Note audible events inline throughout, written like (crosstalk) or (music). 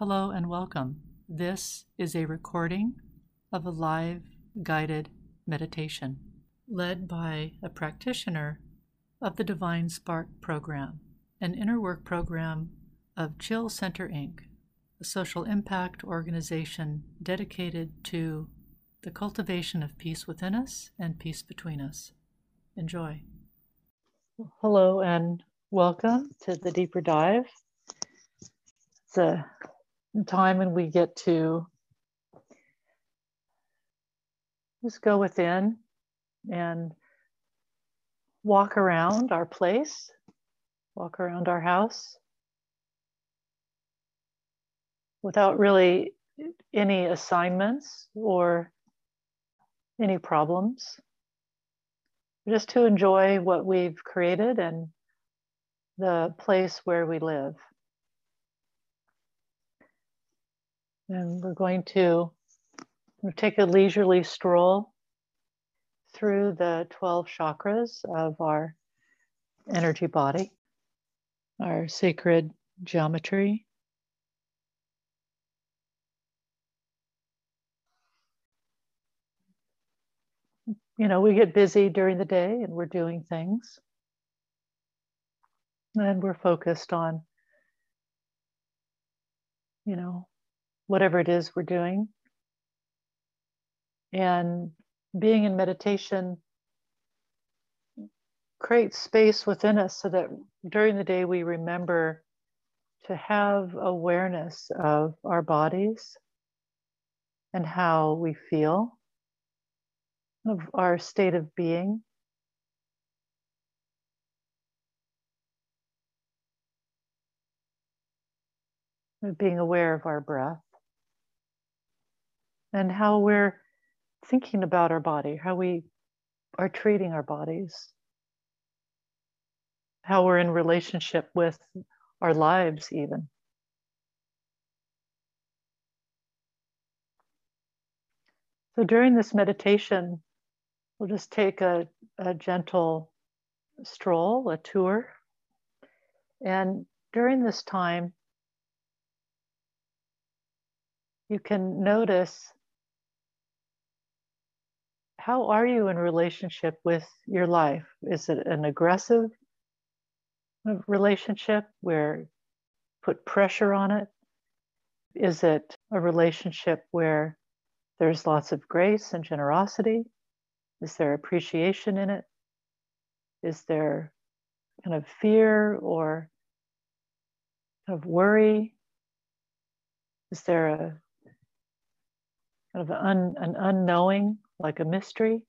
Hello and welcome. This is a recording of a live guided meditation led by a practitioner of the Divine Spark program, an inner work program of Chill Center Inc., a social impact organization dedicated to the cultivation of peace within us and peace between us. Enjoy. Hello and welcome to the Deeper Dive. It's a time when we get to just go within and walk around our place, walk around our house without really any assignments or any problems. Just to enjoy what we've created and the place where we live. And we're going to take a leisurely stroll through the 12 chakras of our energy body, our sacred geometry. You know, we get busy during the day and we're doing things. And we're focused on, you know, whatever it is we're doing. And being in meditation creates space within us so that during the day we remember to have awareness of our bodies and how we feel, of our state of being. Of being aware of our breath and how we're thinking about our body, how we are treating our bodies, how we're in relationship with our lives, even. So during this meditation, we'll just take a, a gentle stroll, a tour. And during this time, you can notice how are you in relationship with your life? Is it an aggressive uh, relationship where put pressure on it? Is it a relationship where there's lots of grace and generosity? Is there appreciation in it? Is there kind of fear or kind of worry? Is there a kind of an, an unknowing like a mystery.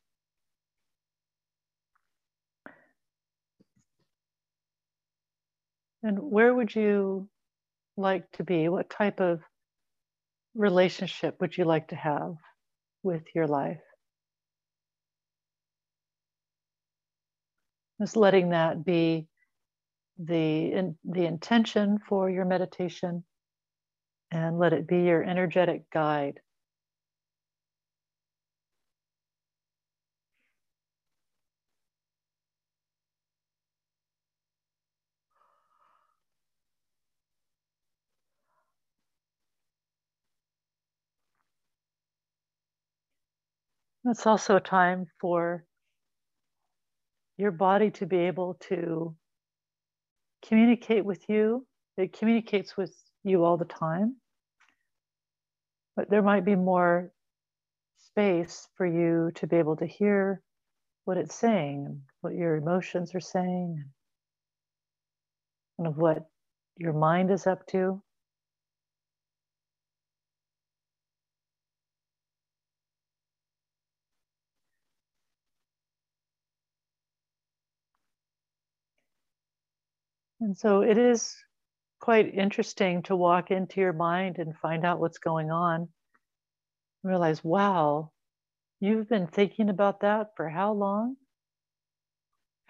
And where would you like to be? What type of relationship would you like to have with your life? Just letting that be the, in, the intention for your meditation and let it be your energetic guide It's also a time for your body to be able to communicate with you. It communicates with you all the time. But there might be more space for you to be able to hear what it's saying what your emotions are saying, and of what your mind is up to. And so it is quite interesting to walk into your mind and find out what's going on. Realize, wow, you've been thinking about that for how long? (laughs)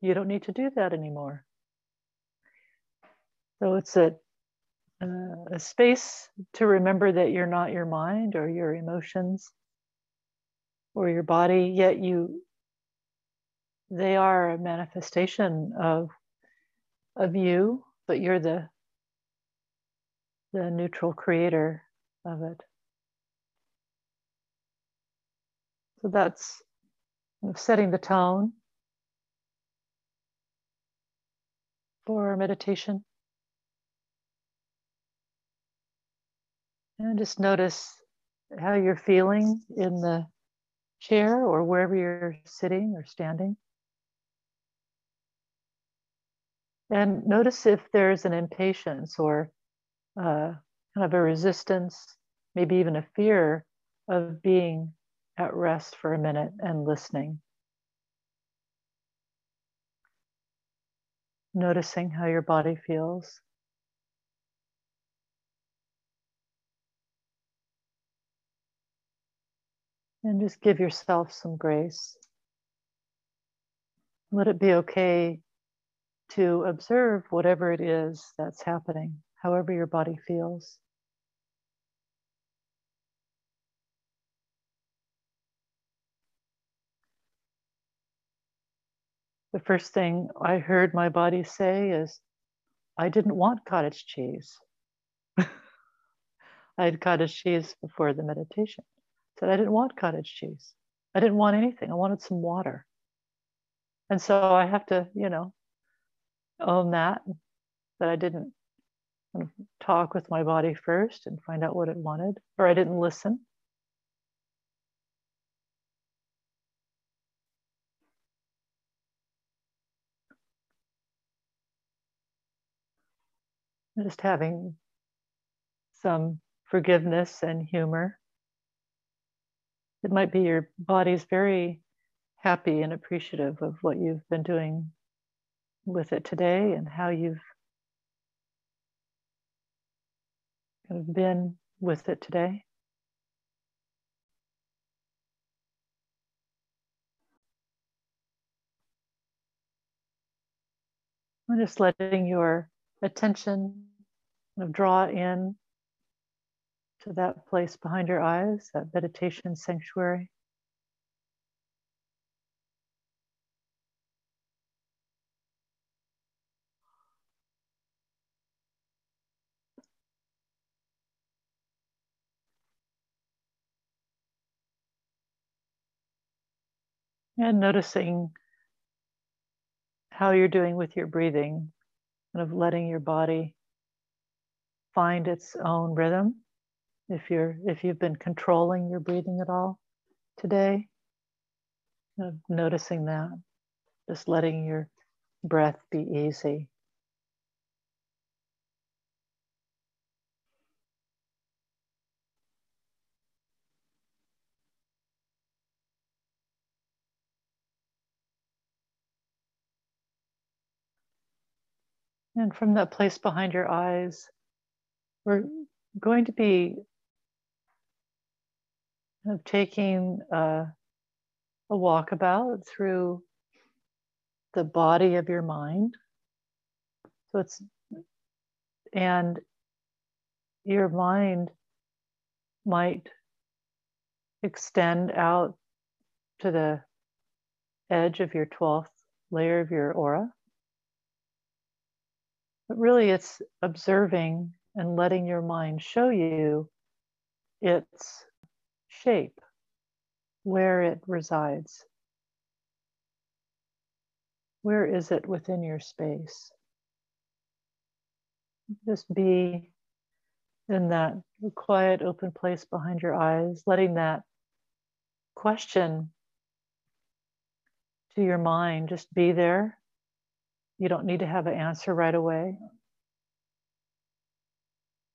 you don't need to do that anymore. So it's a, uh, a space to remember that you're not your mind or your emotions or your body, yet you they are a manifestation of of you but you're the the neutral creator of it. So that's setting the tone for our meditation. And just notice how you're feeling in the chair or wherever you're sitting or standing. And notice if there's an impatience or uh, kind of a resistance, maybe even a fear of being at rest for a minute and listening. Noticing how your body feels. And just give yourself some grace. Let it be okay to observe whatever it is that's happening, however your body feels. The first thing I heard my body say is, I didn't want cottage cheese. (laughs) I had cottage cheese before the meditation said I didn't want cottage cheese. I didn't want anything. I wanted some water. And so I have to, you know, own that, that I didn't talk with my body first and find out what it wanted, or I didn't listen. Just having some forgiveness and humor it might be your body's very happy and appreciative of what you've been doing with it today and how you've been with it today. I'm just letting your attention draw in to that place behind your eyes, that meditation sanctuary. And noticing how you're doing with your breathing, kind of letting your body find its own rhythm if you're if you've been controlling your breathing at all today of noticing that just letting your breath be easy And from that place behind your eyes, we're going to be of taking uh, a, a walkabout through the body of your mind. So it's, and your mind might extend out to the edge of your 12th layer of your aura. But really, it's observing and letting your mind show you its shape, where it resides. Where is it within your space? Just be in that quiet, open place behind your eyes, letting that question to your mind just be there. You don't need to have an answer right away.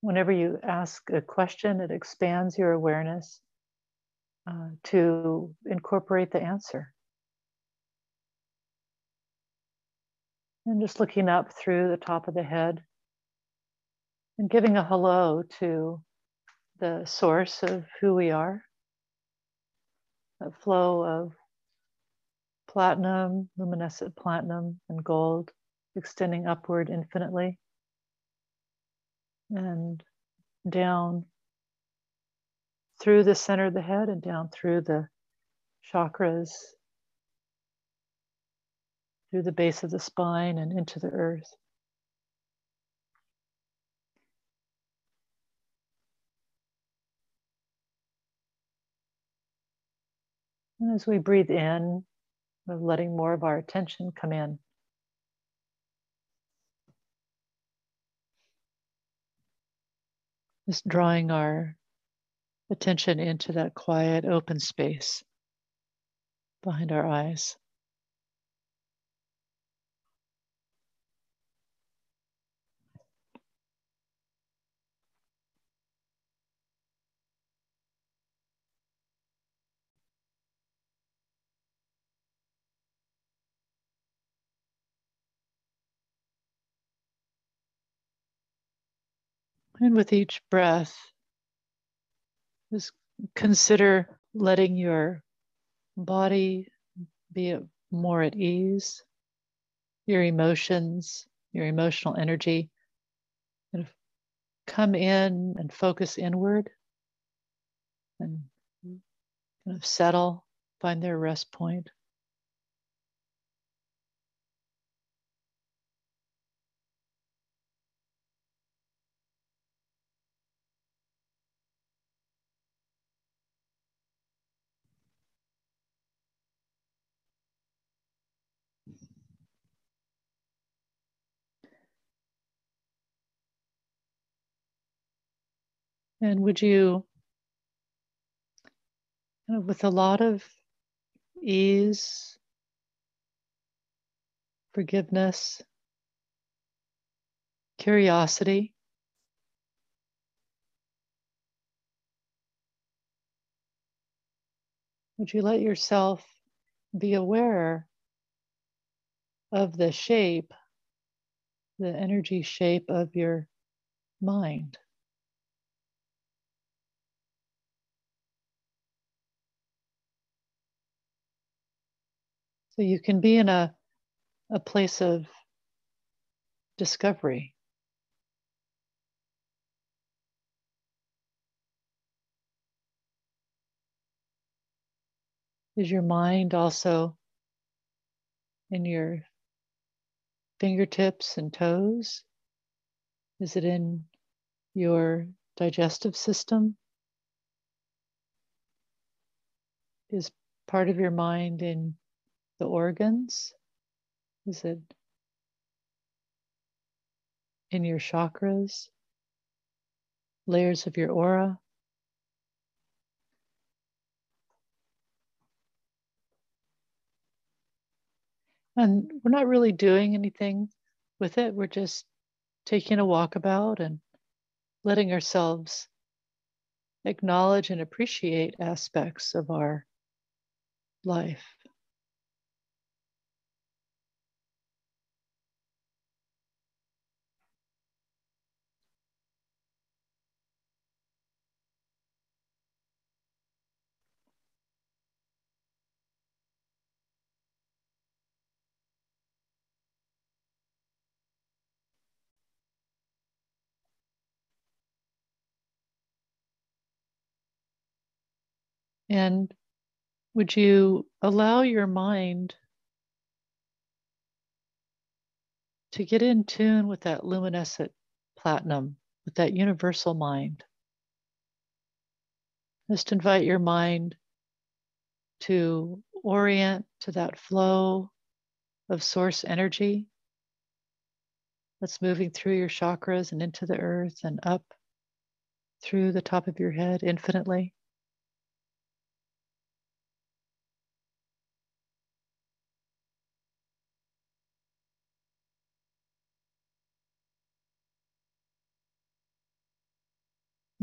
Whenever you ask a question, it expands your awareness uh, to incorporate the answer. And just looking up through the top of the head and giving a hello to the source of who we are, that flow of platinum, luminescent platinum, and gold, extending upward infinitely and down through the center of the head and down through the chakras, through the base of the spine and into the earth. And as we breathe in, we're letting more of our attention come in. Just drawing our attention into that quiet, open space behind our eyes. And with each breath, just consider letting your body be more at ease, your emotions, your emotional energy kind of come in and focus inward and kind of settle, find their rest point. And would you, with a lot of ease, forgiveness, curiosity, would you let yourself be aware of the shape, the energy shape of your mind? So you can be in a, a place of discovery. Is your mind also in your fingertips and toes? Is it in your digestive system? Is part of your mind in the organs? Is it in your chakras, layers of your aura? And we're not really doing anything with it. We're just taking a walkabout and letting ourselves acknowledge and appreciate aspects of our life. And would you allow your mind to get in tune with that luminescent platinum, with that universal mind? Just invite your mind to orient to that flow of source energy that's moving through your chakras and into the earth and up through the top of your head infinitely.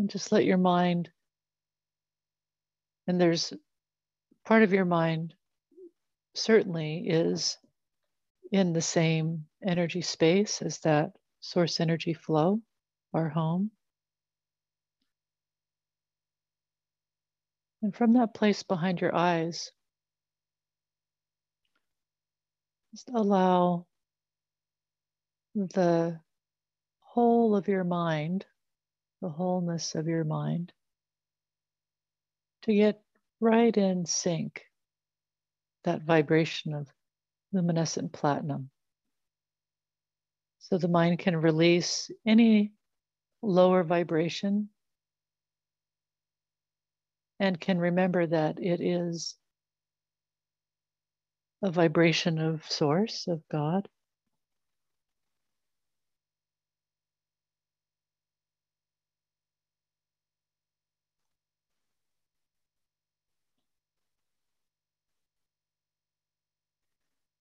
Just let your mind, and there's part of your mind certainly is in the same energy space as that source energy flow, our home. And from that place behind your eyes, just allow the whole of your mind the wholeness of your mind, to get right in sync, that vibration of luminescent platinum. So the mind can release any lower vibration and can remember that it is a vibration of source, of God.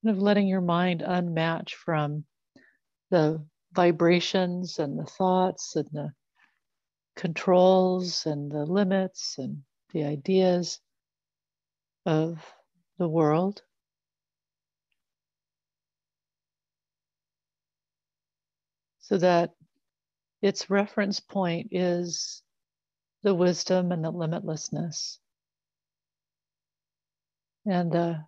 Of letting your mind unmatch from the vibrations and the thoughts and the controls and the limits and the ideas of the world. So that its reference point is the wisdom and the limitlessness and the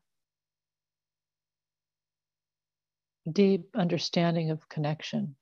deep understanding of connection.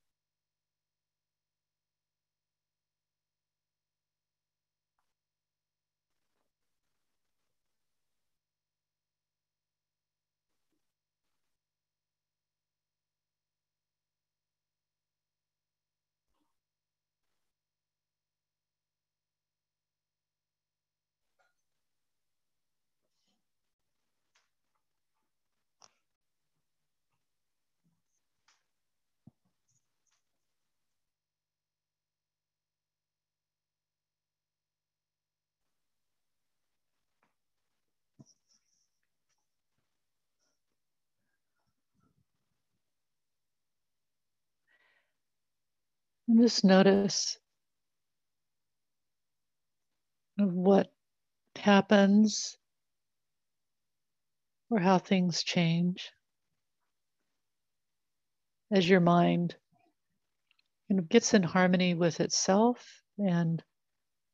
And just notice what happens or how things change as your mind gets in harmony with itself and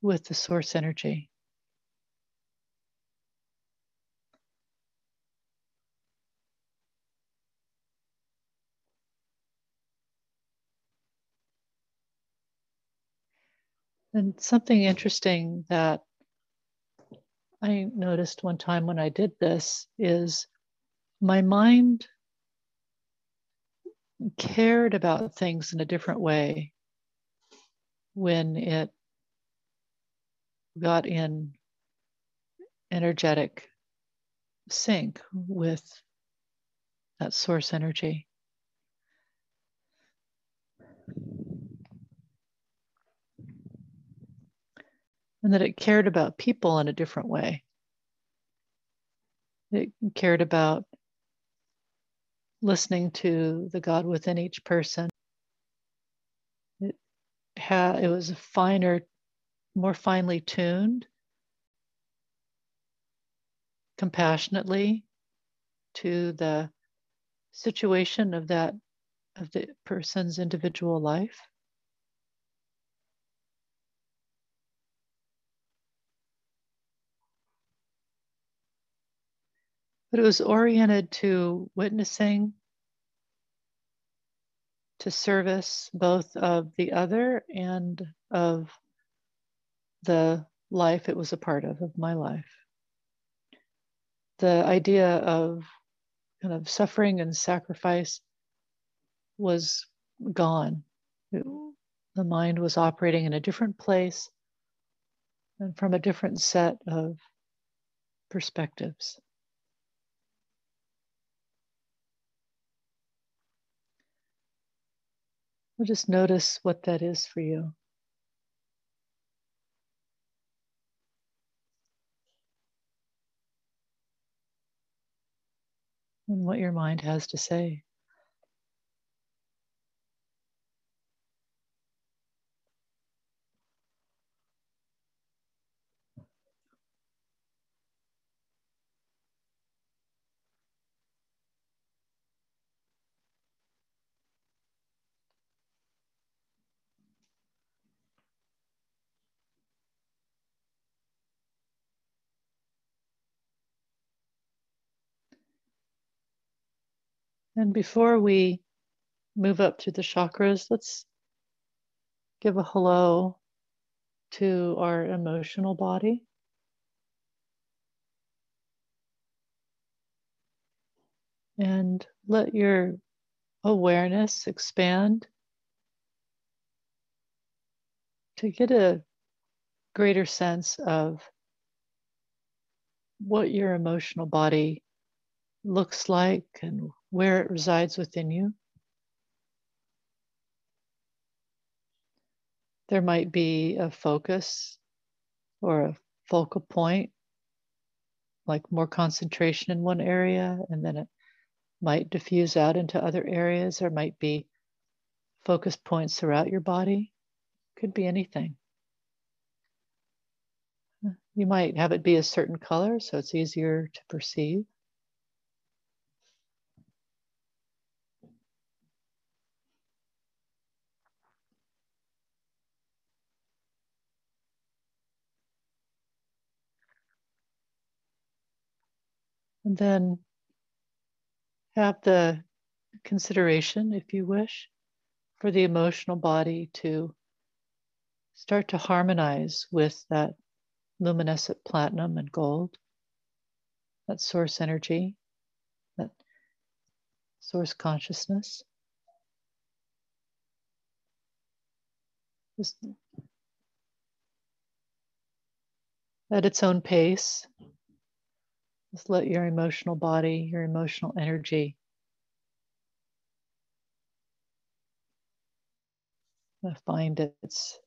with the source energy. And something interesting that I noticed one time when I did this is my mind cared about things in a different way when it got in energetic sync with that source energy. And that it cared about people in a different way. It cared about listening to the God within each person. It had it was a finer, more finely tuned, compassionately to the situation of that of the person's individual life. But it was oriented to witnessing, to service both of the other and of the life it was a part of, of my life. The idea of kind of suffering and sacrifice was gone. It, the mind was operating in a different place and from a different set of perspectives. We'll just notice what that is for you. And what your mind has to say. And before we move up through the chakras, let's give a hello to our emotional body. And let your awareness expand to get a greater sense of what your emotional body looks like and where it resides within you. There might be a focus or a focal point, like more concentration in one area, and then it might diffuse out into other areas. There might be focus points throughout your body. Could be anything. You might have it be a certain color so it's easier to perceive. And then have the consideration, if you wish, for the emotional body to start to harmonize with that luminescent platinum and gold, that source energy, that source consciousness. Just at its own pace, just let your emotional body, your emotional energy find its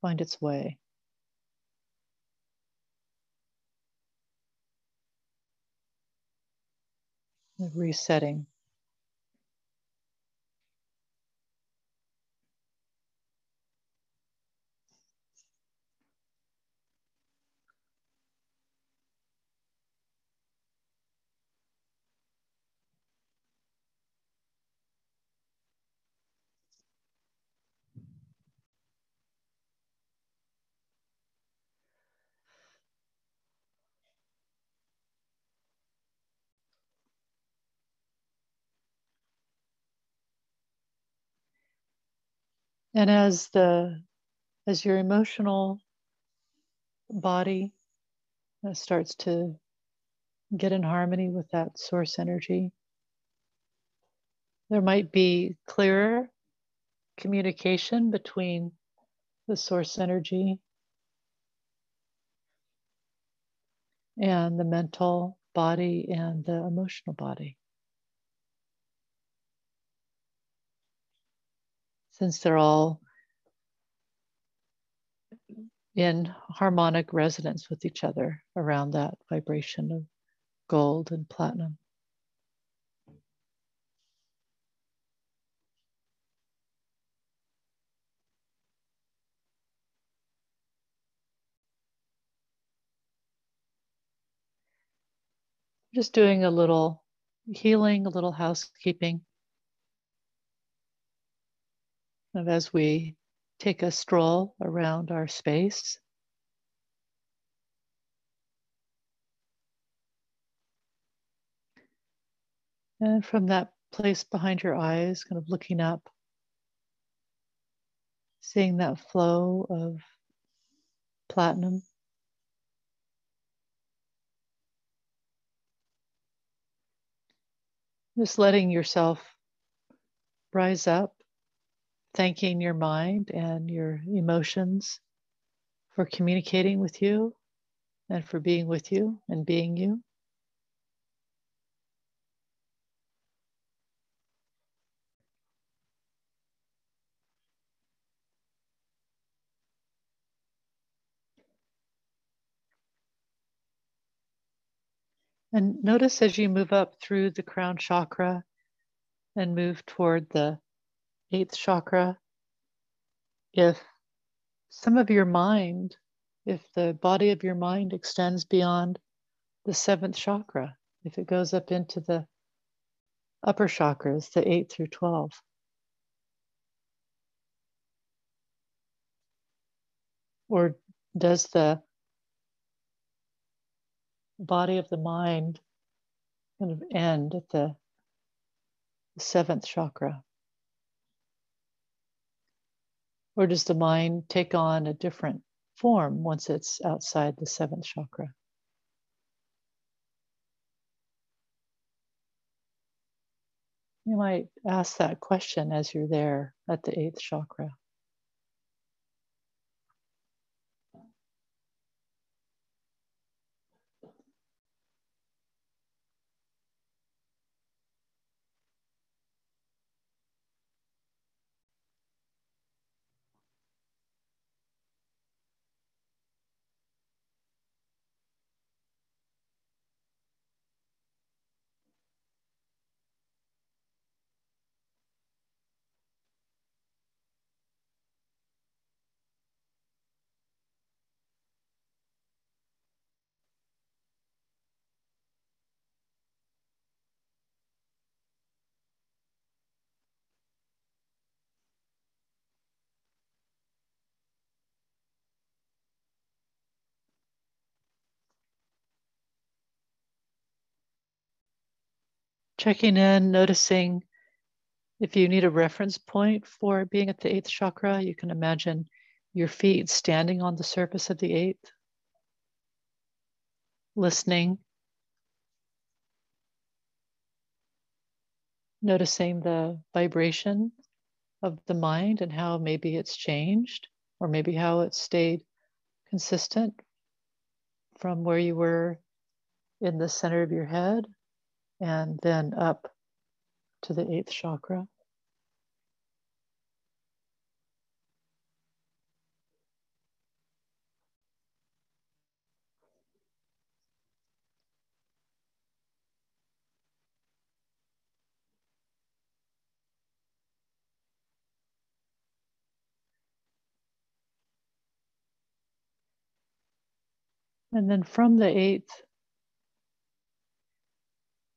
find its way. resetting. And as the as your emotional body uh, starts to get in harmony with that source energy, there might be clearer communication between the source energy and the mental body and the emotional body. Since they're all in harmonic resonance with each other around that vibration of gold and platinum. Just doing a little healing, a little housekeeping. And as we take a stroll around our space, and from that place behind your eyes, kind of looking up, seeing that flow of platinum. Just letting yourself rise up thanking your mind and your emotions for communicating with you and for being with you and being you. And notice as you move up through the crown chakra and move toward the eighth chakra, if some of your mind, if the body of your mind extends beyond the seventh chakra, if it goes up into the upper chakras, the 8 through 12. Or does the body of the mind kind of end at the seventh chakra? Or does the mind take on a different form once it's outside the seventh chakra? You might ask that question as you're there at the eighth chakra. Checking in, noticing if you need a reference point for being at the eighth chakra, you can imagine your feet standing on the surface of the eighth, listening, noticing the vibration of the mind and how maybe it's changed, or maybe how it stayed consistent from where you were in the center of your head and then up to the eighth chakra. And then from the eighth,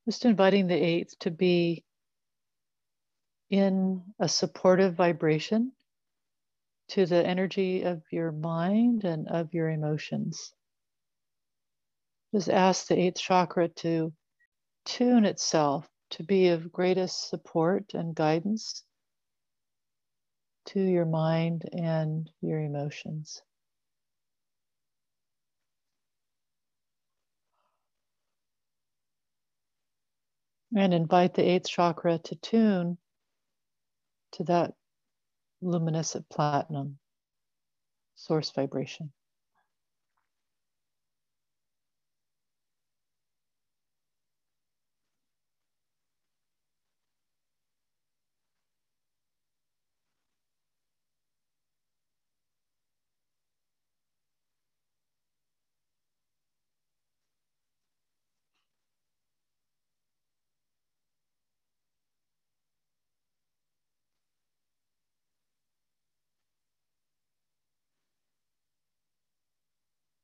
just inviting the eighth to be in a supportive vibration to the energy of your mind and of your emotions. Just ask the eighth chakra to tune itself to be of greatest support and guidance to your mind and your emotions. And invite the eighth chakra to tune to that luminescent platinum source vibration.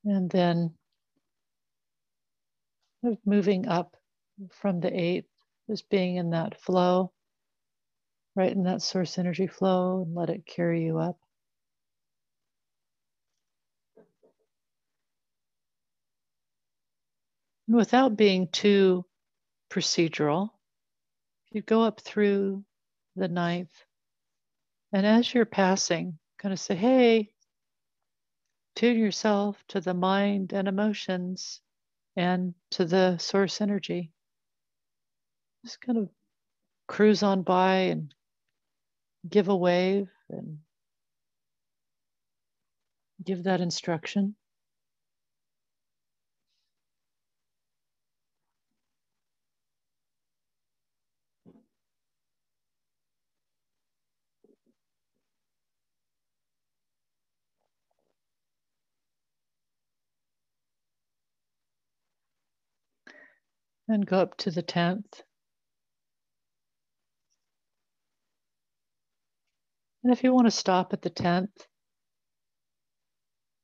And then moving up from the eighth, just being in that flow, right in that source energy flow, and let it carry you up. And without being too procedural, you go up through the ninth, and as you're passing, kind of say, hey, Tune yourself to the mind and emotions and to the source energy. Just kind of cruise on by and give a wave and give that instruction. And go up to the 10th. And if you want to stop at the 10th,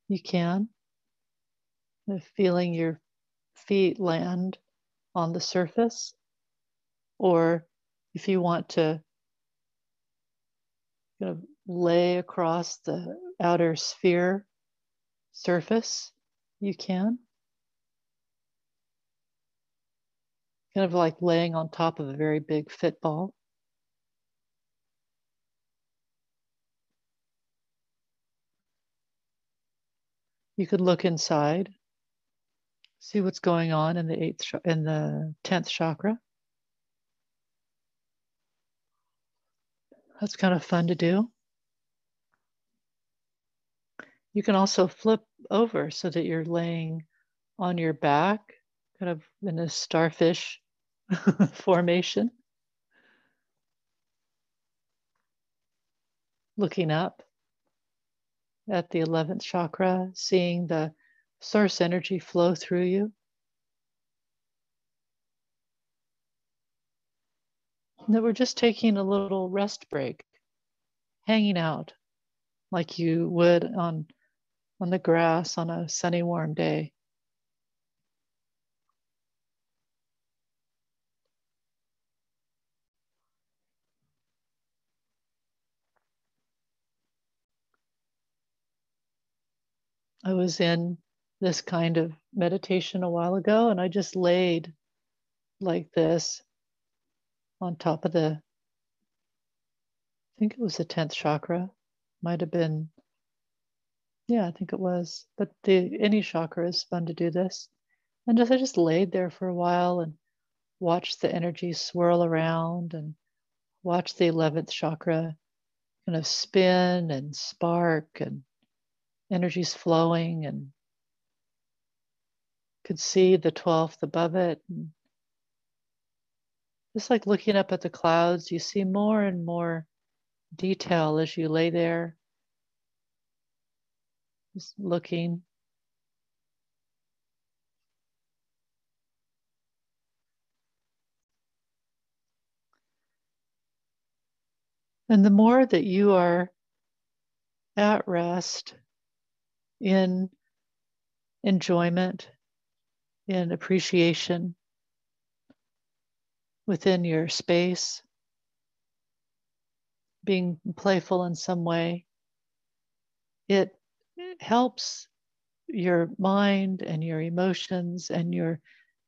you can. Feeling your feet land on the surface, or if you want to kind of lay across the outer sphere surface, you can. Kind of like laying on top of a very big fit ball. You could look inside, see what's going on in the eighth in the tenth chakra. That's kind of fun to do. You can also flip over so that you're laying on your back, kind of in a starfish (laughs) formation. Looking up at the 11th chakra, seeing the source energy flow through you. And that we're just taking a little rest break, hanging out like you would on, on the grass on a sunny, warm day. I was in this kind of meditation a while ago and I just laid like this on top of the, I think it was the 10th chakra, might have been, yeah, I think it was. But the any chakra is fun to do this. And just I just laid there for a while and watched the energy swirl around and watch the 11th chakra kind of spin and spark and energies flowing and could see the 12th above it. And just like looking up at the clouds, you see more and more detail as you lay there, just looking. And the more that you are at rest in enjoyment, in appreciation within your space, being playful in some way, it helps your mind and your emotions and your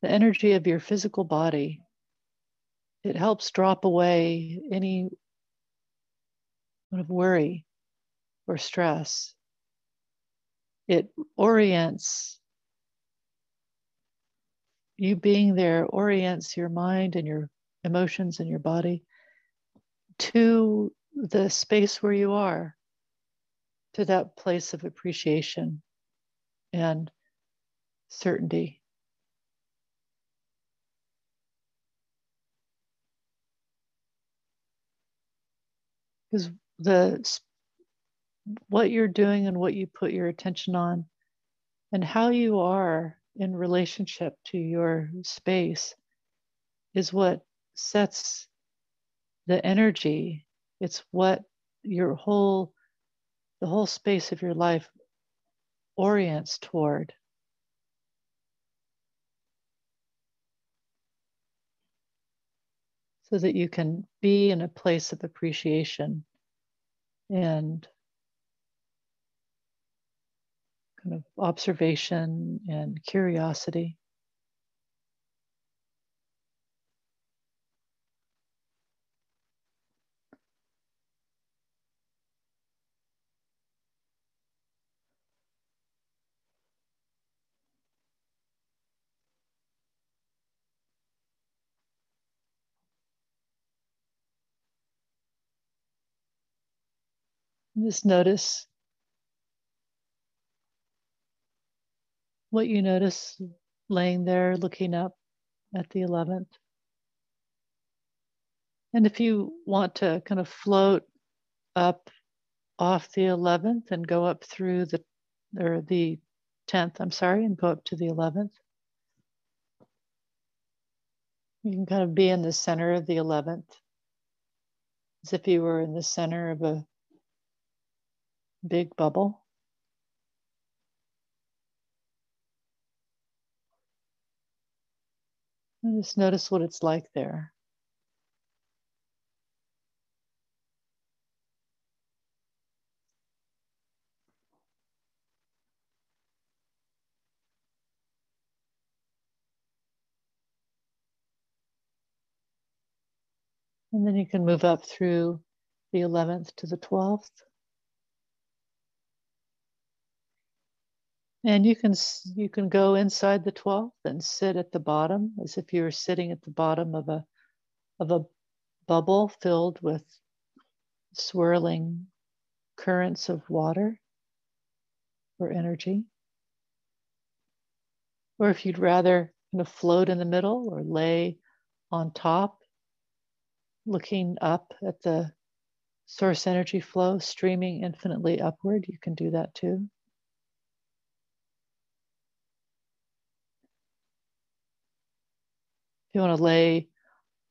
the energy of your physical body. It helps drop away any kind of worry or stress. It orients you being there orients your mind and your emotions and your body to the space where you are, to that place of appreciation and certainty. Because the what you're doing and what you put your attention on and how you are in relationship to your space is what sets the energy. It's what your whole the whole space of your life orients toward. So that you can be in a place of appreciation and kind of observation and curiosity. Just notice what you notice laying there looking up at the 11th. And if you want to kind of float up off the 11th and go up through the, or the 10th, I'm sorry, and go up to the 11th, you can kind of be in the center of the 11th, as if you were in the center of a big bubble. And just notice what it's like there. And then you can move up through the 11th to the 12th. And you can you can go inside the 12th and sit at the bottom as if you were sitting at the bottom of a of a bubble filled with swirling currents of water or energy. Or if you'd rather kind of float in the middle or lay on top, looking up at the source energy flow streaming infinitely upward, you can do that too. You want to lay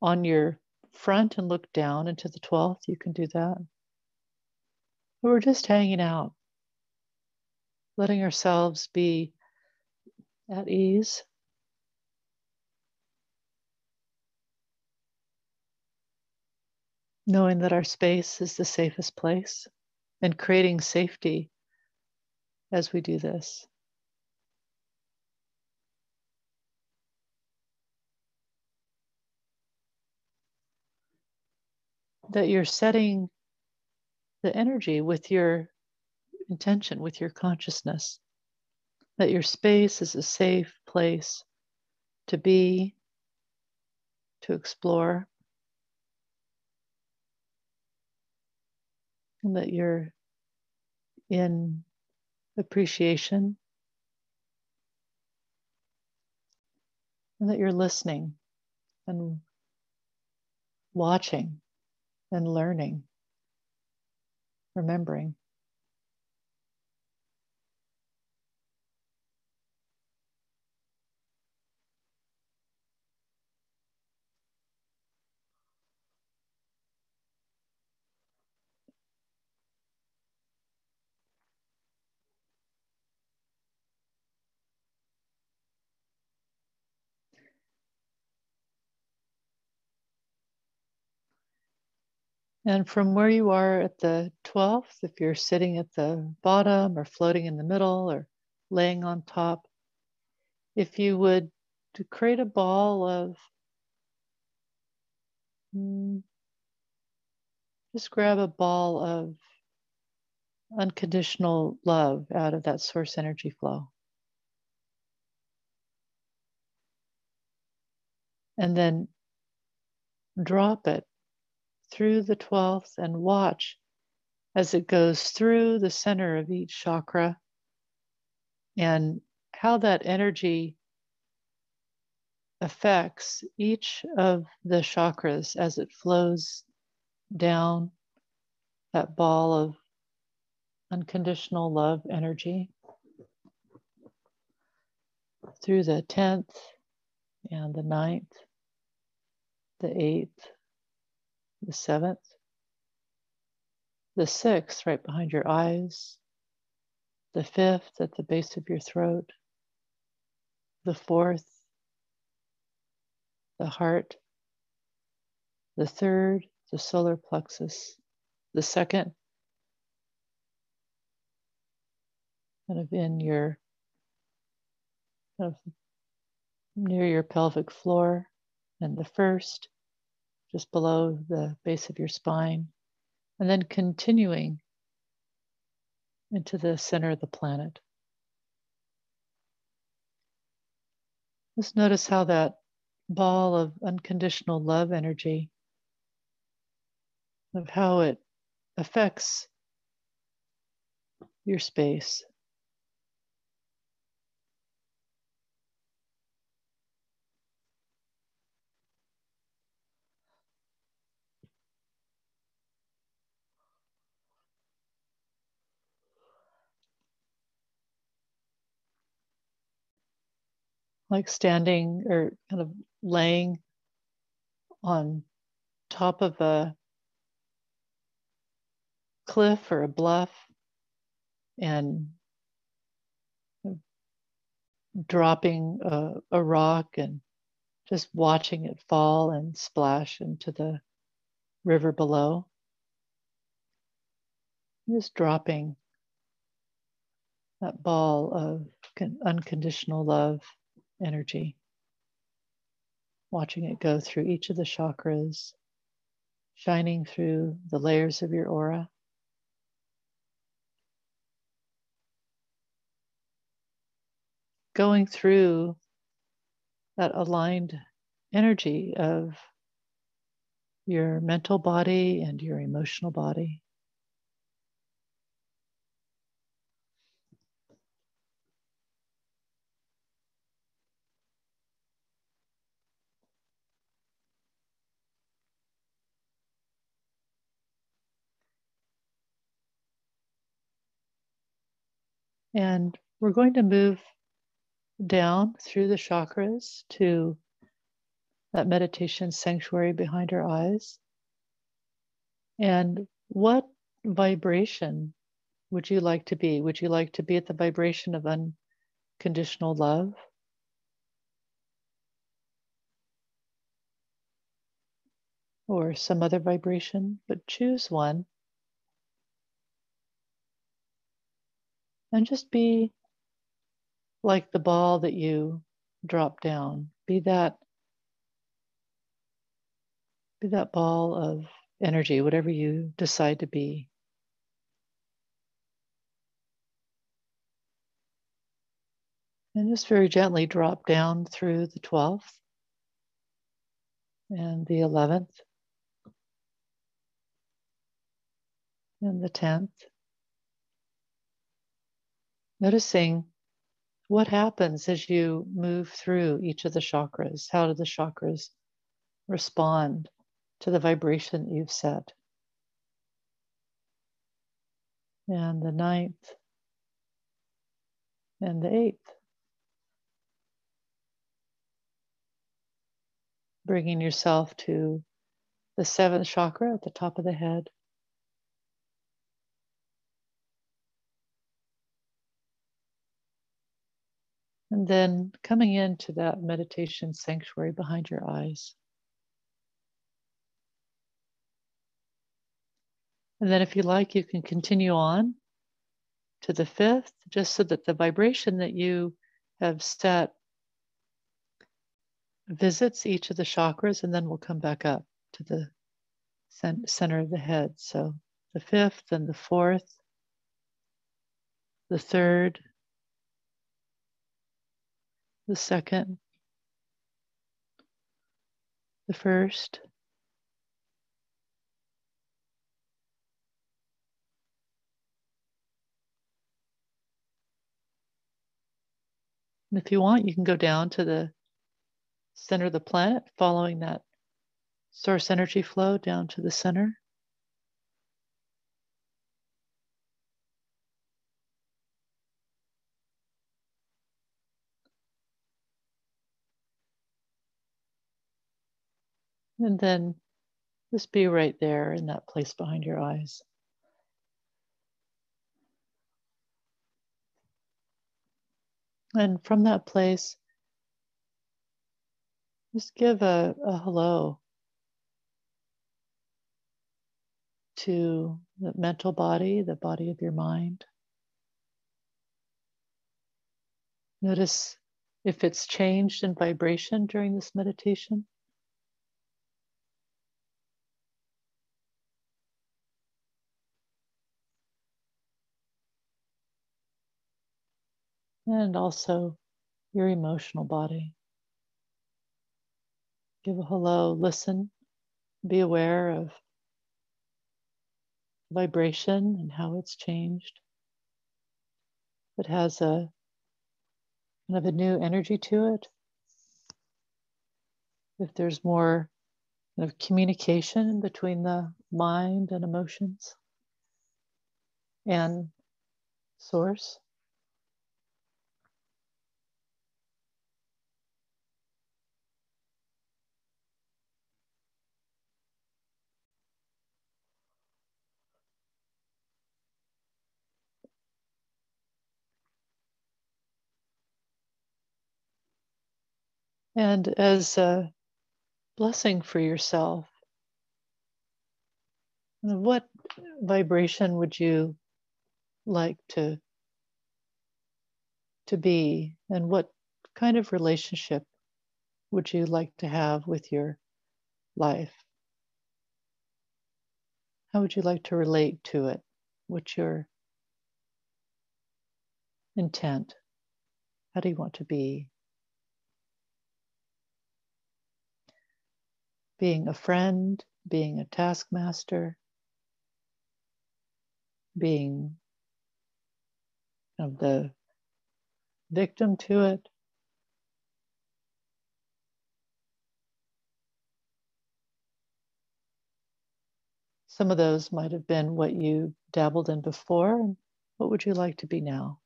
on your front and look down into the 12th, you can do that. We're just hanging out, letting ourselves be at ease. Knowing that our space is the safest place and creating safety as we do this. That you're setting the energy with your intention, with your consciousness, that your space is a safe place to be, to explore, and that you're in appreciation, and that you're listening and watching and learning, remembering. And from where you are at the 12th, if you're sitting at the bottom or floating in the middle or laying on top, if you would to create a ball of mm, just grab a ball of unconditional love out of that source energy flow. And then drop it through the 12th and watch as it goes through the center of each chakra. And how that energy affects each of the chakras as it flows down that ball of unconditional love energy through the 10th and the 9th, the 8th, the seventh, the sixth right behind your eyes, the fifth at the base of your throat, the fourth, the heart, the third, the solar plexus, the second, kind of in your kind of near your pelvic floor, and the first, just below the base of your spine, and then continuing into the center of the planet. Just notice how that ball of unconditional love energy, of how it affects your space. Like standing or kind of laying on top of a cliff or a bluff and dropping a, a, rock and just watching it fall and splash into the river below. Just dropping that ball of unconditional love energy, watching it go through each of the chakras, shining through the layers of your aura. Going through that aligned energy of your mental body and your emotional body. And we're going to move down through the chakras to that meditation sanctuary behind our eyes. And what vibration would you like to be? Would you like to be at the vibration of unconditional love? Or some other vibration, but choose one and just be like the ball that you drop down. Be that be that ball of energy, whatever you decide to be. And just very gently drop down through the 12th and the 11th and the 10th. Noticing what happens as you move through each of the chakras. How do the chakras respond to the vibration that you've set? And the ninth and the eighth. bringing yourself to the seventh chakra at the top of the head. And then coming into that meditation sanctuary behind your eyes. And then, if you like, you can continue on to the fifth, just so that the vibration that you have set visits each of the chakras, and then we'll come back up to the center of the head. So the fifth and the fourth, the third, the second, the first, And if you want, you can go down to the center of the planet, following that source energy flow down to the center. And then just be right there in that place behind your eyes. And from that place, just give a, a hello to the mental body, the body of your mind. Notice if it's changed in vibration during this meditation. And also your emotional body give a hello, listen, be aware of vibration and how it's changed. It has a kind of a new energy to it. If there's more kind of communication between the mind and emotions and source. And as a blessing for yourself, what vibration would you like to, to be? And what kind of relationship would you like to have with your life? How would you like to relate to it? What's your intent? How do you want to be? Being a friend, being a taskmaster, being of the victim to it. Some of those might have been what you dabbled in before. What would you like to be now?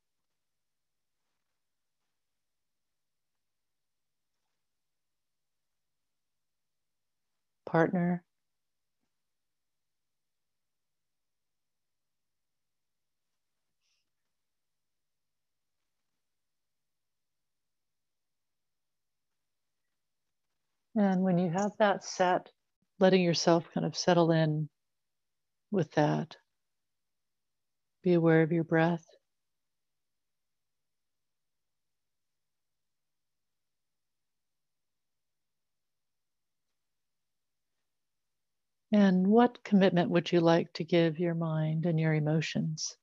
Partner. And when you have that set, letting yourself kind of settle in with that. Be aware of your breath. And what commitment would you like to give your mind and your emotions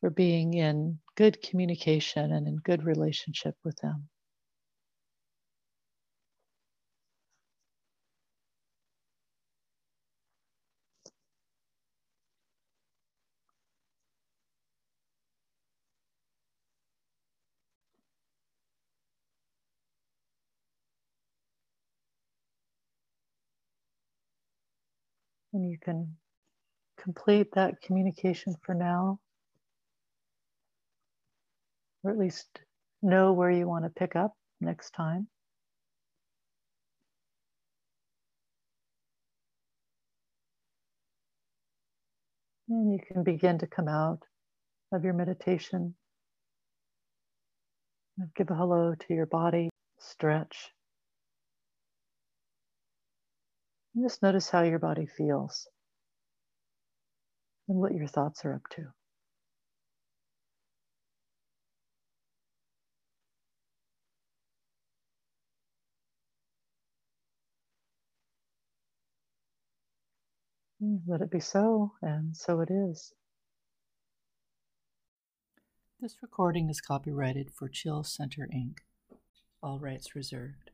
for being in good communication and in good relationship with them? And you can complete that communication for now, or at least know where you want to pick up next time. And you can begin to come out of your meditation. Give a hello to your body, stretch. And just notice how your body feels and what your thoughts are up to. Let it be so, and so it is. This recording is copyrighted for Chill Center Inc., all rights reserved.